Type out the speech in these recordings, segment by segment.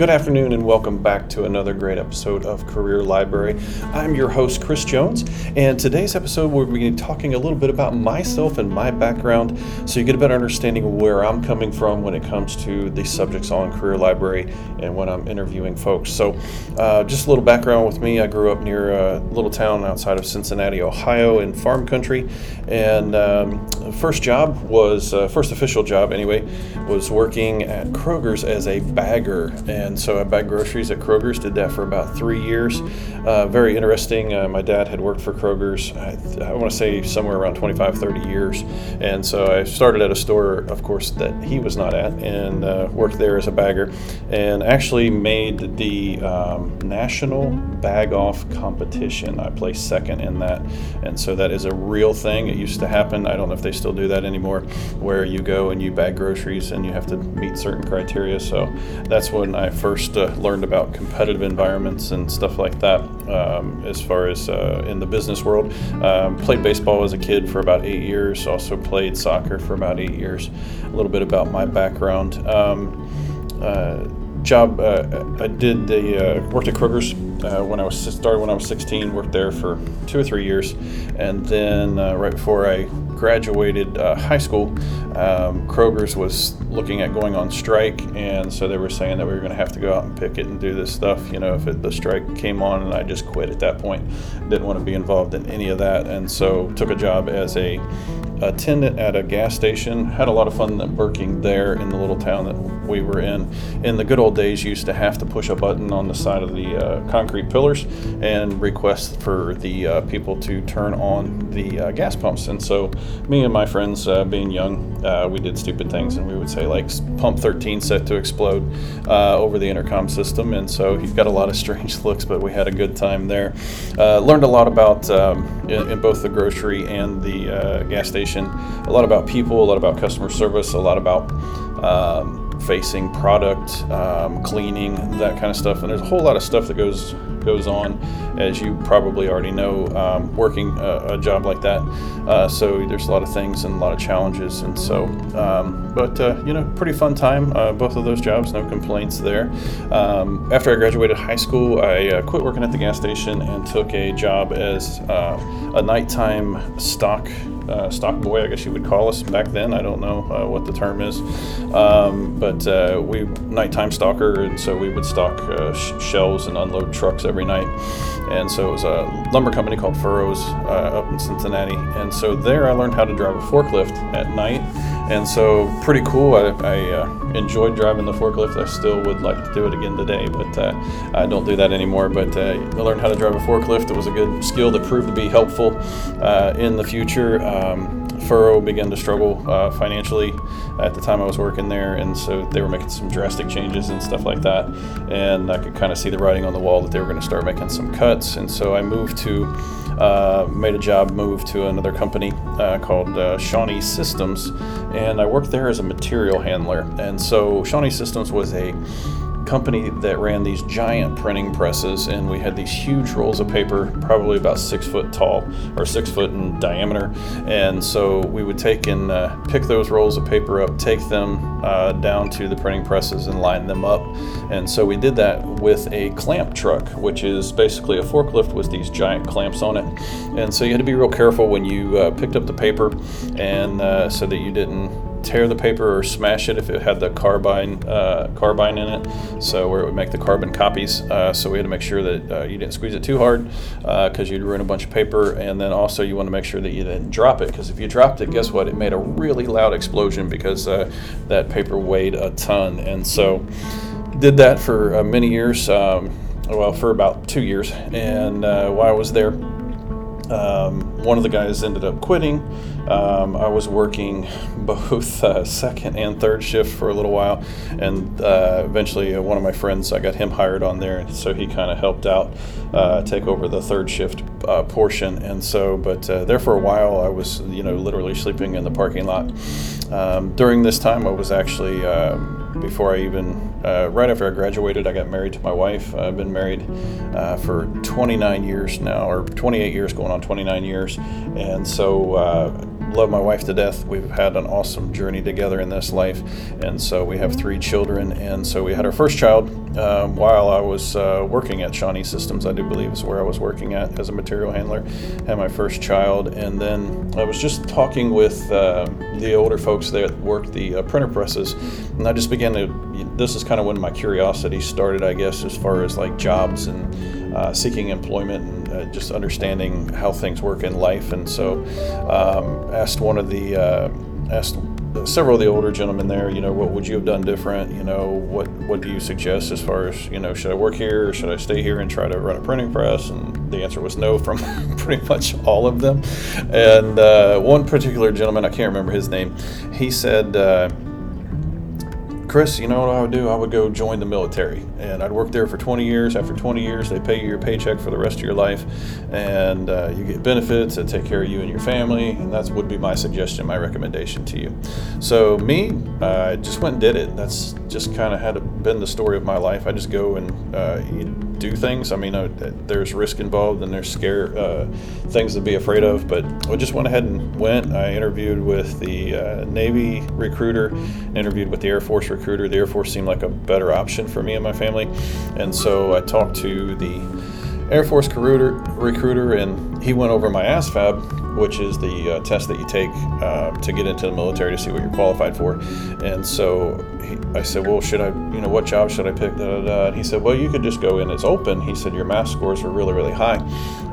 Good afternoon, and welcome back to another great episode of Career Library. I'm your host, Chris Jones, and today's episode we're going to be talking a little bit about myself and my background so you get a better understanding of where I'm coming from when it comes to the subjects on Career Library and when I'm interviewing folks. So, uh, just a little background with me I grew up near a little town outside of Cincinnati, Ohio, in farm country, and um, first job was, uh, first official job anyway, was working at Kroger's as a bagger. And and so I bagged groceries at Kroger's. Did that for about three years. Uh, very interesting. Uh, my dad had worked for Kroger's. I, I want to say somewhere around 25, 30 years, and so I started at a store, of course, that he was not at, and uh, worked there as a bagger, and actually made the um, national bag off competition. I placed second in that, and so that is a real thing. It used to happen. I don't know if they still do that anymore, where you go and you bag groceries and you have to meet certain criteria. So that's when I first uh, learned about competitive environments and stuff like that um, as far as uh, in the business world. Um, played baseball as a kid for about eight years, also played soccer for about eight years. A little bit about my background. Um, uh, job uh, I did the uh, worked at Kroger's uh, when I was started when I was 16. Worked there for two or three years, and then uh, right before I graduated uh, high school, um, Kroger's was looking at going on strike, and so they were saying that we were going to have to go out and picket and do this stuff. You know, if it, the strike came on, and I just quit at that point, didn't want to be involved in any of that, and so took a job as a attendant at a gas station. Had a lot of fun working there in the little town that we were in. In the good old days, you used to have to push a button on the side of the uh, concrete pillars and request for the uh, people to turn on the uh, gas pumps. And so me and my friends, uh, being young, uh, we did stupid things, and we would say like "pump 13 set to explode" uh, over the intercom system. And so he got a lot of strange looks, but we had a good time there. Learned a lot about um, in, in, both the grocery and the gas station. A lot about people, a lot about customer service, a lot about um, facing product, um, cleaning, that kind of stuff. And there's a whole lot of stuff that goes goes on, as you probably already know, um, working a, a, job like that. Uh, so there's a lot of things and a lot of challenges. And so, um, but uh, you know, pretty fun time. Uh, both of those jobs, no complaints there. Um, after I graduated high school, I uh, quit working at the gas station and took a job as uh, a nighttime stock uh, stock boy, I guess you would call us back then. I don't know uh, what the term is, um, but uh, we nighttime stalker, and so we would stock uh, sh- shelves and unload trucks every night. And so it was a lumber company called Furrows uh, up in Cincinnati, and so there I learned how to drive a forklift at night, and so pretty cool. I, I uh, enjoyed driving the forklift. I still would like to do it again today, but I don't do that anymore. But I learned how to drive a forklift. It was a good skill that proved to be helpful in the future um, Furrow began to struggle uh, financially at the time I was working there, and so they were making some drastic changes and stuff like that. And I could kind of see the writing on the wall that they were going to start making some cuts. And so I moved to, uh, made a job move to another company uh, called uh, Shawnee Systems, and I worked there as a material handler. And so Shawnee Systems was a company that ran these giant printing presses, and we had these huge rolls of paper, probably about six foot tall or six foot in diameter. And so we would take and uh, pick those rolls of paper up, take them uh, down to the printing presses, and line them up. And so we did that with a clamp truck, which is basically a forklift with these giant clamps on it. And so you had to be real careful when you uh, picked up the paper, and uh, so that you didn't tear the paper or smash it if it had the carbine uh, carbine in it. So where it would make the carbon copies. Uh, so we had to make sure that uh, you didn't squeeze it too hard because uh, you'd ruin a bunch of paper. And then also you want to make sure that you didn't drop it because if you dropped it, guess what? It made a really loud explosion because uh, that paper weighed a ton. And so did that for many years. Um, well, for about two years. And while I was there, um, one of the guys ended up quitting. Um, I was working both uh, second and third shift for a little while, and uh, eventually uh, one of my friends, I got him hired on there, so he kind of helped out uh, take over the third shift uh, portion. And so, but uh, there for a while, I was, you know, literally sleeping in the parking lot. Um, during this time, I was actually um, before I even, uh, right after I graduated, I got married to my wife. I've been married uh, for 29 years now, or 28 years, going on 29 years. And so, uh, love my wife to death. We've had an awesome journey together in this life, and so we have three children. And so we had our first child um, while I was uh, working at Shawnee Systems. I do believe is where I was working at as a material handler. Had my first child, and then I was just talking with uh, the older folks that worked the uh, printer presses, and I just began to. This is kind of when my curiosity started, I guess, as far as like jobs and uh, seeking employment and uh, just understanding how things work in life. And so, um, asked one of the uh, asked several of the older gentlemen there, you know, what would you have done different? You know, what what do you suggest as far as you know, should I work here or should I stay here and try to run a printing press? And the answer was no from pretty much all of them. And uh, one particular gentleman, I can't remember his name, he said. Uh, Chris, you know what I would do? I would go join the military, and I'd work there for 20 years. After 20 years, they pay you your paycheck for the rest of your life, and uh, you get benefits that take care of you and your family. And that would be my suggestion, my recommendation to you. So me, I just went and did it. That's just kind of had been the story of my life. I just go and uh, do things. I mean, uh, there's risk involved and there's scare uh, things to be afraid of, but I just went ahead and went. I interviewed with the uh, Navy recruiter, interviewed with the Air Force recruiter. The Air Force seemed like a better option for me and my family, and so I talked to the Air Force recruiter, recruiter and he went over my ASVAB, which is the uh, test that you take uh, to get into the military to see what you're qualified for. And so he, I said, well, should I, you know, what job should I pick? Da, da, da. And he said, well, you could just go in. It's open. He said your math scores are really, really high.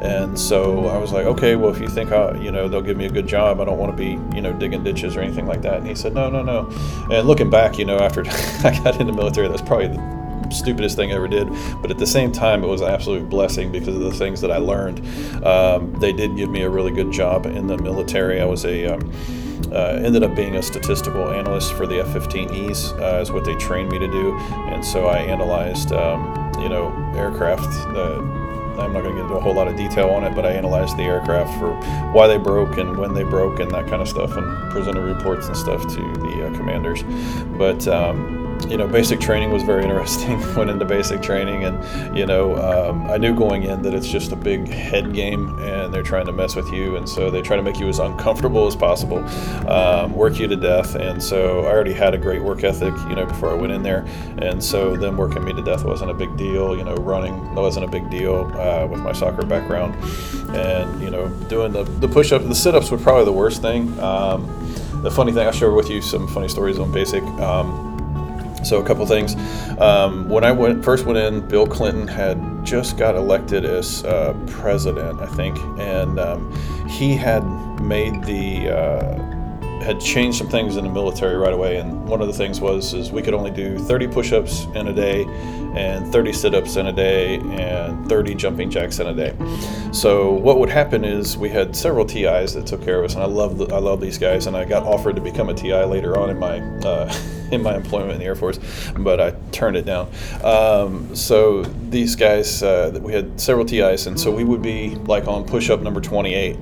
And so I was like, okay, well, if you think, I, you know, they'll give me a good job, I don't want to be, you know, digging ditches or anything like that. And he said, no, no, no. And looking back, you know, after I got in the military, that's probably the stupidest thing I ever did. But at the same time, it was an absolute blessing because of the things that I learned. Um, they did give me a really good job in the military. I was a um, uh, ended up being a statistical analyst for the F-15Es, uh, is what they trained me to do, and so I analyzed, um, you know, aircraft. Uh, I'm not going to get into a whole lot of detail on it, but I analyzed the aircraft for why they broke and when they broke and that kind of stuff, and presented reports and stuff to the uh, commanders. But um, you know, basic training was very interesting. Went into basic training, and you know, um, I knew going in that it's just a big head game, and they're trying to mess with you, and so they try to make you as uncomfortable as possible, um, work you to death. And so I already had a great work ethic, you know, before I went in there, and so them working me to death wasn't a big deal. You know, running wasn't a big deal uh, with my soccer background, and you know, doing the the push ups, the sit ups were probably the worst thing. Um, the funny thing, I'll share with you some funny stories on basic. Um, so a couple things. Um, when I went first went in, Bill Clinton had just got elected as uh, president, I think, and um, he had made the uh, had changed some things in the military right away. And one of the things was is we could only do 30 push-ups in a day, and 30 sit-ups in a day, and 30 jumping jacks in a day. So what would happen is we had several TIs that took care of us, and I love I love these guys, and I got offered to become a TI later on in my. Uh, in my employment in the Air Force, but I turned it down. Um, so these guys, uh, we had several TIs, and so we would be like on push up number 28,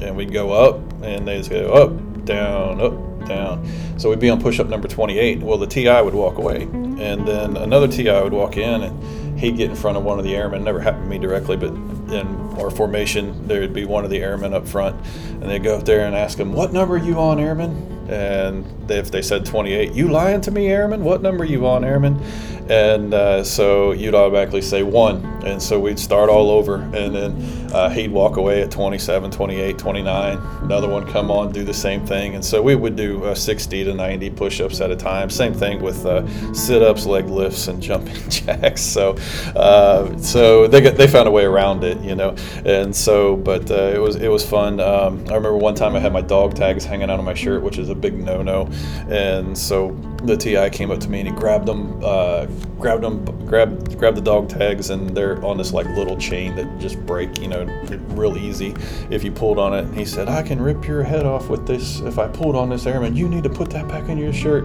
and we'd go up, and they'd go up, down, up, down. So we'd be on push up number 28. Well, the TI would walk away, and then another TI would walk in, and he'd get in front of one of the airmen. Never happened to me directly, but in our formation, there would be one of the airmen up front, and they'd go up there and ask him, "What number are you on, airman?" And if they said 28, "You lying to me, airman? What number you on, airman?" and uh, so you'd automatically say one. And so we'd start all over. And then uh, he'd walk away at 27 28 29 another one come on do the same thing. And so we would do uh, 60 to 90 push-ups at a time. Same thing with uh, sit-ups leg lifts and jumping jacks. So uh, so they got, they found a way around it you know. And so but uh, it was it was fun. Um, I remember one time I had my dog tags hanging out of my shirt which is a big no-no and so the TI came up to me and he grabbed them, uh, grabbed them, grabbed grabbed the dog tags, and they're on this like little chain that just break, you know, real easy if you pulled on it. And he said, "I can rip your head off with this if I pulled on this airman. You need to put that back in your shirt."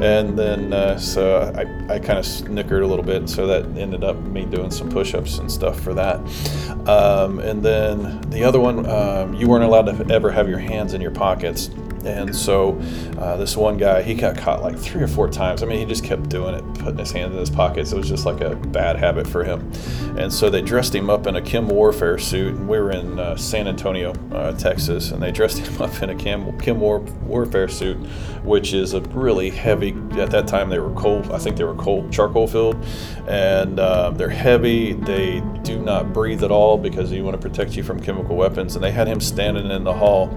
And then uh, so I, I kind of snickered a little bit, so that ended up me doing some push-ups and stuff for that. Um, and then the other one, um, you weren't allowed to ever have your hands in your pockets And so uh, this one guy, he got caught like three or four times. I mean, he just kept doing it, putting his hands in his pockets. It was just like a bad habit for him. And so they dressed him up in a Chem Warfare suit. And we were in uh, San Antonio, uh, Texas, and they dressed him up in a Chem, Chem War, Warfare suit, which is a really heavy, at that time they were coal, I think they were coal, charcoal filled. And uh, they're heavy. They do not breathe at all because you want to protect you from chemical weapons. And they had him standing in the hall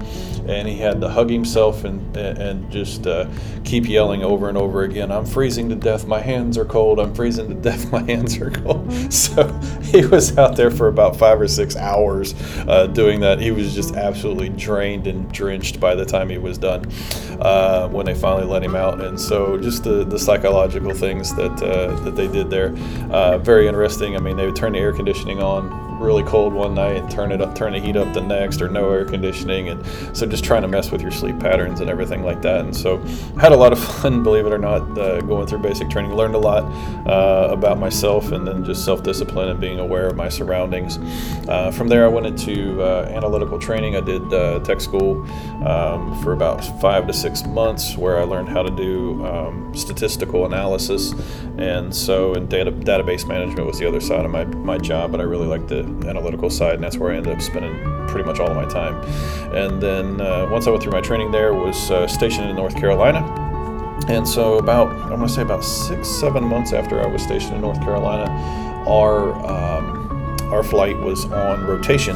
and he had to hug himself and and just uh, keep yelling over and over again, "I'm freezing to death. My hands are cold. I'm freezing to death. My hands are cold." So he was out there for about five or six hours uh, doing that. He was just absolutely drained and drenched by the time he was done uh, when they finally let him out. And so just the, the psychological things that uh, that they did there, uh, very interesting. I mean, they would turn the air conditioning on really cold one night and turn it up, turn the heat up the next, or no air conditioning, and so just trying to mess with your sleep patterns and everything like that. And so I had a lot of fun, believe it or not, uh, going through basic training. Learned a lot uh, about myself and then just self-discipline and being aware of my surroundings. Uh, from there, I went into uh, analytical training. I did uh, tech school um, for about five to six months, where I learned how to do um, statistical analysis, and so and data database management was the other side of my my job. But I really liked the analytical side, and that's where I ended up spending pretty much all of my time. And then uh, once I went through my training there, was uh, stationed in North Carolina. And so about I'm going to say about six seven months after I was stationed in North Carolina, our um, our flight was on rotation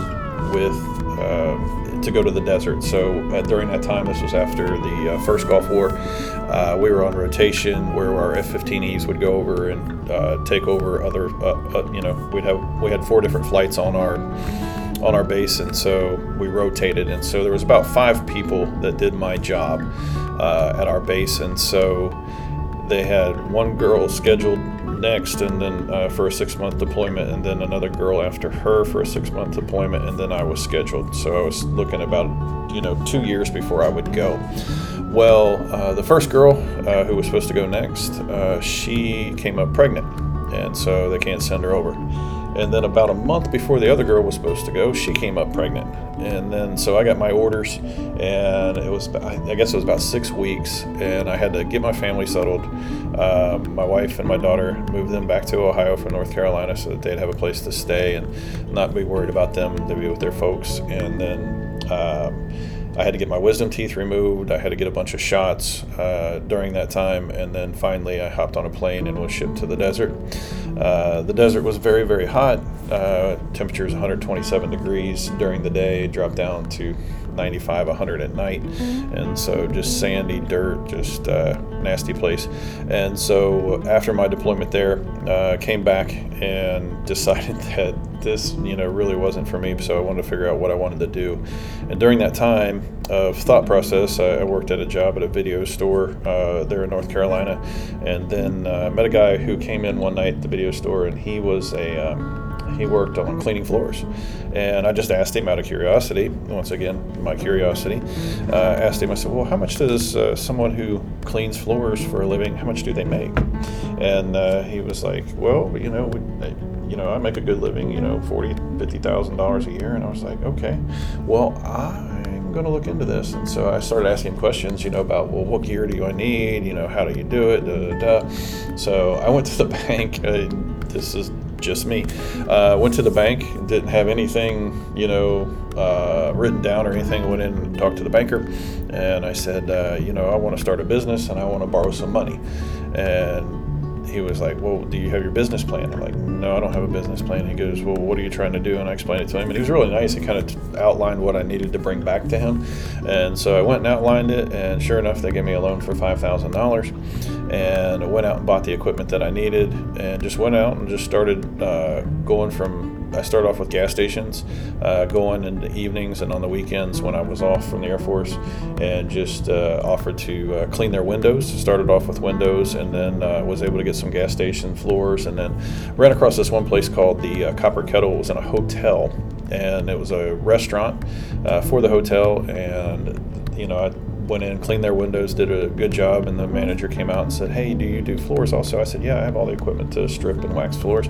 with. Uh, to go to the desert. So uh, during that time, this was after the uh, first Gulf War, uh, we were on rotation where our F-15Es would go over and uh, take over other. You know, we'd have we had four different flights on our on our base, and so we rotated. And so there was about five people that did my job at our base, and so they had one girl scheduled next, and then uh, for a six month deployment, and then another girl after her for a six month deployment, and then I was scheduled. So I was looking about you know two years before I would go. Well, uh, the first girl uh, who was supposed to go next, uh, she came up pregnant, and so they can't send her over. And then about a month before the other girl was supposed to go, she came up pregnant. And then so I got my orders, and it was I guess it was about six weeks, and I had to get my family settled. Um, my wife and my daughter moved them back to Ohio from North Carolina so that they'd have a place to stay and not be worried about them to be with their folks. And then. Um, I had to get my wisdom teeth removed. I had to get a bunch of shots uh, during that time, and then finally I hopped on a plane and was shipped to the desert. Uh, the desert was very, very hot. Uh, temperature is 127 degrees during the day, dropped down to 95, 100 at night, and so just sandy dirt, just uh, nasty place. And so after my deployment there, uh, came back and decided that this, you know, really wasn't for me. So I wanted to figure out what I wanted to do. And during that time of thought process, I worked at a job at a video store uh, there in North Carolina, and then uh, met a guy who came in one night at the video store, and he was a um, he worked on cleaning floors. And I just asked him out of curiosity, once again, my curiosity, uh, asked him, I said, well, how much does uh, someone who cleans floors for a living, how much do they make? And uh, he was like, well, you know, we, you know, I make a good living, you know, forty, fifty thousand dollars a year. And I was like, okay, well, I'm going to look into this. And so I started asking questions, you know, about, well, what gear do I need? You know, how do you do it? Da, da, da. So I went to the bank. Uh, this is just me. Uh, went to the bank, didn't have anything, you know, uh, written down or anything. Went in and talked to the banker, and I said, uh, you know, I want to start a business and I want to borrow some money. And he was like, Well, do you have your business plan? I'm like, No, I don't have a business plan. He goes, Well, what are you trying to do? And I explained it to him. And he was really nice. He kind of outlined what I needed to bring back to him. And so I went and outlined it. And sure enough, they gave me a loan for $5,000. And I went out and bought the equipment that I needed and just went out and just started uh, going from I started off with gas stations, uh, going in the evenings and on the weekends when I was off from the Air Force, and just uh, offered to uh, clean their windows. Started off with windows, and then uh, was able to get some gas station floors, and then ran across this one place called the uh, Copper Kettle. It was in a hotel, and it was a restaurant uh, for the hotel, and you know I went in, cleaned their windows, did a good job, and the manager came out and said, "Hey, do you do floors also?" I said, "Yeah, I have all the equipment to strip and wax floors,"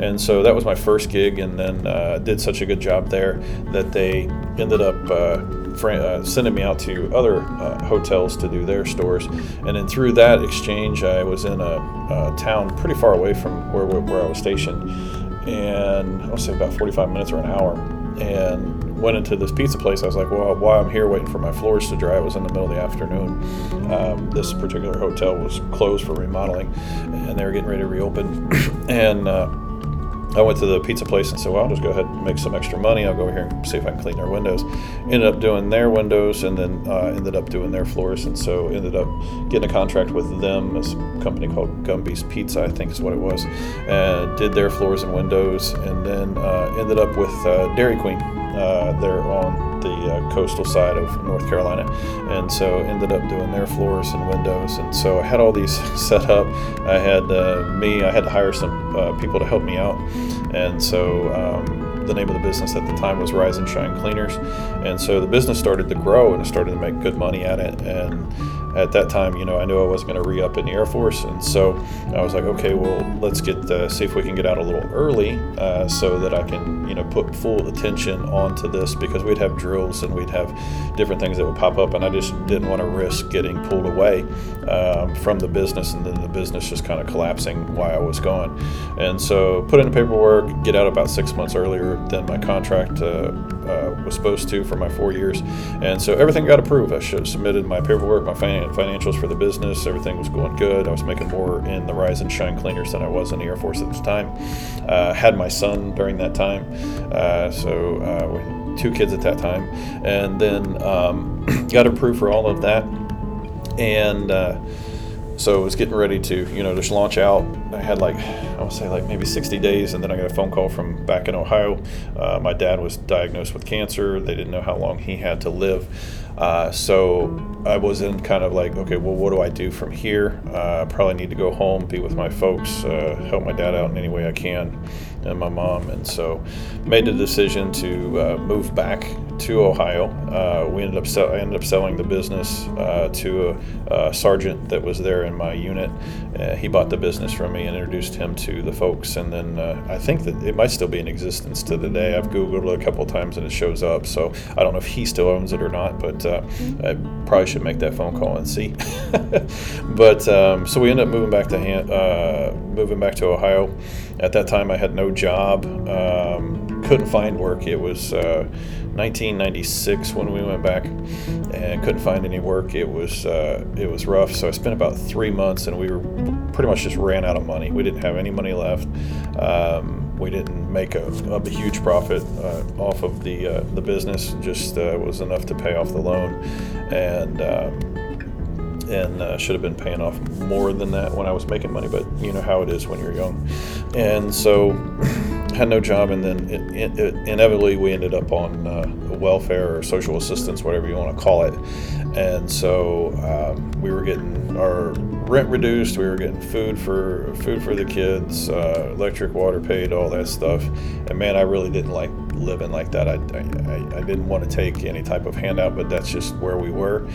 and so that was my first gig, and then uh, did such a good job there that they ended up uh, uh, sending me out to other uh, hotels to do their stores. And then through that exchange, I was in a, a town pretty far away from where, where I was stationed, and I would say about 45 minutes or an hour. And went into this pizza place. I was like, well, while I'm here waiting for my floors to dry, it was in the middle of the afternoon. Um, this particular hotel was closed for remodeling, and they were getting ready to reopen. and uh, I went to the pizza place and said, well, I'll just go ahead and make some extra money. I'll go over here and see if I can clean their windows. Ended up doing their windows and then uh, ended up doing their floors. And so ended up getting a contract with them, a company called Gumby's Pizza, I think is what it was, and did their floors and windows. And then uh, ended up with uh, Dairy Queen uh, there on the uh, coastal side of North Carolina, and so ended up doing their floors and windows. And so I had all these set up. I had uh, me. I had to hire some uh, people to help me out, and so. Um, the name of the business at the time was Rise and Shine Cleaners, and so the business started to grow and started to make good money at it. And at that time, you know, I knew I wasn't going to re up in the Air Force, and so I was like, okay, well, let's get uh, see if we can get out a little early, uh, so that I can, you know, put full attention onto this because we'd have drills and we'd have different things that would pop up, and I just didn't want to risk getting pulled away um, from the business, and then the business just kind of collapsing while I was gone. And so, put in the paperwork, get out about six months earlier than my contract uh, uh, was supposed to for my four years, and so everything got approved. I submitted my paperwork, my financials for the business. Everything was going good. I was making more in the Rise and Shine Cleaners than I was in the Air Force at the time. Uh, had my son during that time, uh, so uh, two kids at that time, and then um, got approved for all of that, and uh, so I was getting ready to, you know, just launch out. I had like, I would say like maybe 60 days, and then I got a phone call from back in Ohio. Uh, my dad was diagnosed with cancer. They didn't know how long he had to live. Uh, so I was in kind of like, okay, well, what do I do from here? Uh, probably need to go home, be with my folks, uh, help my dad out in any way I can, and my mom. And so made the decision to uh, move back to Ohio. Uh, we ended up sell- I ended up selling the business uh, to a, a, sergeant that was there in my unit. he bought the business from me and introduced him to the folks. And then I think that it might still be in existence to the day. I've Googled it a couple times and it shows up. So I don't know if he still owns it or not, but uh, I probably should make that phone call and see. but um, so we ended up moving back to uh, moving back to Ohio. At that time, I had no job, um, couldn't find work. It was uh, 1996 when we went back, and couldn't find any work. It was uh, it was rough. So I spent about three months, and we were pretty much just ran out of money. We didn't have any money left. Um, we didn't make a, a huge profit uh, off of the uh, the business. Just uh, was enough to pay off the loan, and um, and uh, should have been paying off more than that when I was making money. But you know how it is when you're young, and so had no job, and then it, it, it, inevitably we ended up on uh, welfare or social assistance, whatever you want to call it. And so um, we were getting our rent reduced. We were getting food for food for the kids, uh, electric, water paid, all that stuff. And man, I really didn't like living like that. I, I, I didn't want to take any type of handout, but that's just where we were.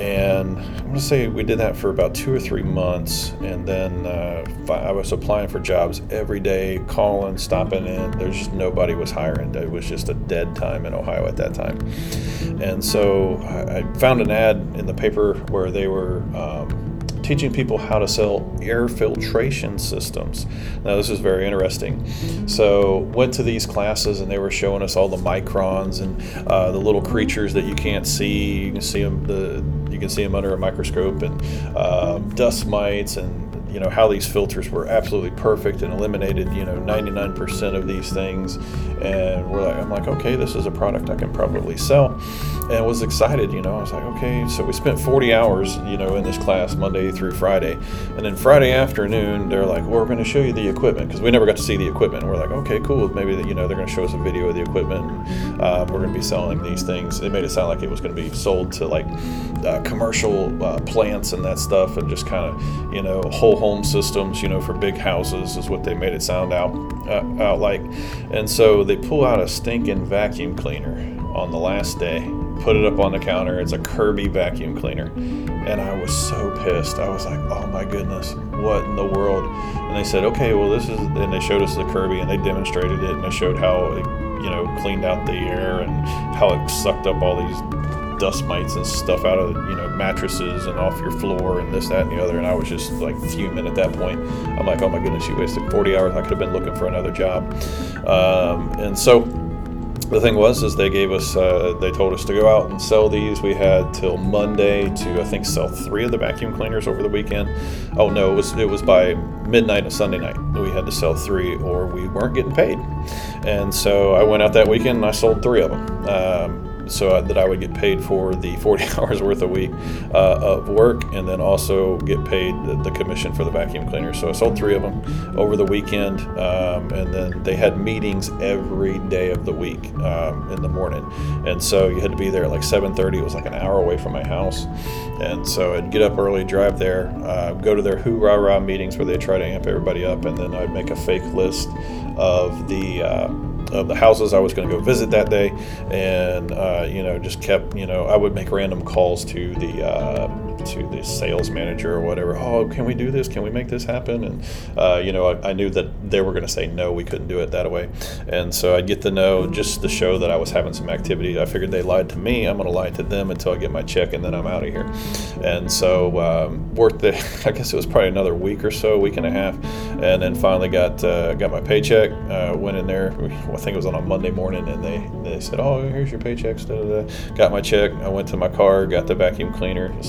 And I'm going to say we did that for about two or three months. And then uh, I was applying for jobs every day, calling, stopping in. There's just nobody was hiring. It was just a dead time in Ohio at that time. And so I, found an ad in the paper where they were. Um, teaching people how to sell air filtration systems. Now, this is very interesting. So, went to these classes and they were showing us all the microns and uh, the little creatures that you can't see. You can see them the you can see them under a microscope and uh, dust mites and you know how these filters were absolutely perfect and eliminated you know 99% of these things. And we're like i'm like okay this is a product i can probably sell. And was excited you know i was like okay so we spent 40 hours you know in this class monday through friday. And then friday afternoon they're like well we're going to show you the equipment because we never got to see the equipment. And we're like okay cool maybe you know they're going to show us a video of the equipment. Uh, we're going to be selling these things. It made it sound like it was going to be sold to like uh, commercial uh, plants and that stuff and just kind of you know whole home systems, you know, for big houses is what they made it sound out uh, out like. And so they pull out a stinking vacuum cleaner on the last day, put it up on the counter. It's a Kirby vacuum cleaner. And I was so pissed. I was like, "Oh my goodness, what in the world?" And they said, "Okay, well this is." And they showed us the Kirby, and they demonstrated it, and they showed how it, you know, cleaned out the air and how it sucked up all these dust mites and stuff out of you know mattresses and off your floor and this that and the other and i was just like fuming at that point. I'm like oh my goodness you wasted 40 hours. I could have been looking for another job. Um, and so the thing was is they gave us uh, they told us to go out and sell these. We had till monday to i think sell three of the vacuum cleaners over the weekend. Oh no it was it was by midnight of sunday night we had to sell three or we weren't getting paid. And so i went out that weekend and i sold three of them um, so that I would get paid for the 40 hours worth a week uh, of work and then also get paid the, the, commission for the vacuum cleaner. So I sold three of them over the weekend um, and then they had meetings every day of the week um, in the morning. And so you had to be there at like 7.30. It was like an hour away from my house. And so I'd get up early, drive there, uh, go to their hoorah rah meetings where they try to amp everybody up and then I'd make a fake list of the uh, of the houses. I was going to go visit that day, and uh, you know just kept you know I would make random calls to the uh, to the sales manager or whatever. Oh, can we do this? Can we make this happen? And uh, you know, I, I, knew that they were going to say no, we couldn't do it that way. And so I'd get the no just to show that I was having some activity. I figured they lied to me. I'm going to lie to them until I get my check, and then I'm out of here. And so um, worked there. I guess it was probably another week or so, week and a half, and then finally got uh, got my paycheck. Uh, went in there. I think it was on a Monday morning, and they they said, "Oh, here's your paycheck." Got my check. I went to my car, got the vacuum cleaner.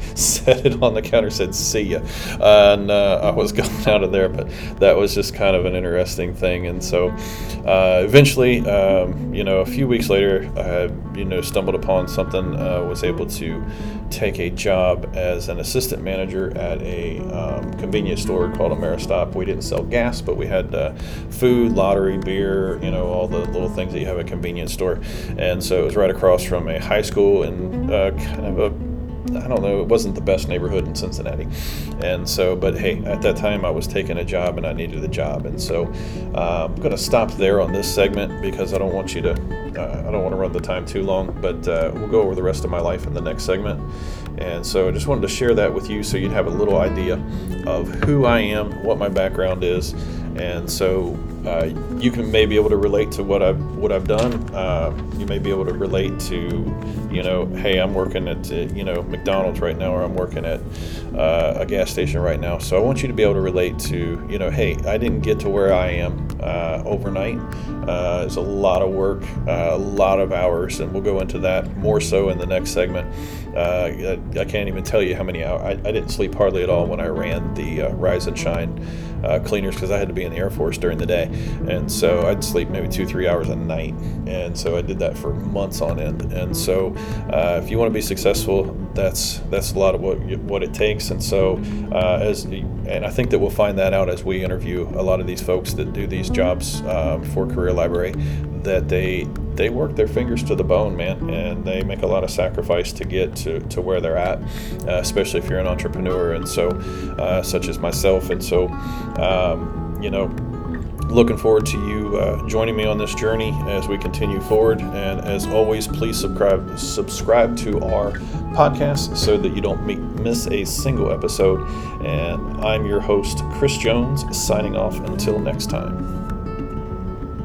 set it on the counter, said "See ya," and uh, I was going out of there. But that was just kind of an interesting thing. And so, uh, eventually, um, you know, a few weeks later, I you know stumbled upon something. Uh, was able to take a job as an assistant manager at a um, convenience store called Ameristop. We didn't sell gas, but we had uh, food, lottery, beer, you know, all the little things that you have at a convenience store. And so it was right across from a high school and uh, kind of a I don't know, it wasn't the best neighborhood in Cincinnati. And so, but hey, at that time I was taking a job and I needed a job. And so uh, I'm going to stop there on this segment because I don't want you to, uh, I don't want to run the time too long, but uh, we'll go over the rest of my life in the next segment. And so I just wanted to share that with you so you'd have a little idea of who I am, what my background is. And so uh, you can may be able to relate to what I've what I've done. Uh, you may be able to relate to, you know, hey, I'm working at uh, you know McDonald's right now, or I'm working at uh, a gas station right now. So I want you to be able to relate to, you know, hey, I didn't get to where I am uh, overnight. Uh, it's a lot of work, a lot of hours, and we'll go into that more so in the next segment. I, I, can't even tell you how many hours. I, I, didn't sleep hardly at all when I ran the Rise and Shine uh, cleaners because I had to be in the Air Force during the day, and so I'd sleep maybe two three hours a night, and so I did that for months on end. And so uh, if you want to be successful, that's that's a lot of what what it takes. And so uh, as and I think that we'll find that out as we interview a lot of these folks that do these jobs um, for Career Library, that they they work their fingers to the bone, man, and they make a lot of sacrifice to get to, to where they're at, uh, especially if you're an entrepreneur, and so, uh, such as myself. And so, um, you know, looking forward to you uh, joining me on this journey as we continue forward. And as always, please subscribe subscribe to our podcast so that you don't miss a single episode. And I'm your host, Chris Jones, signing off until next time.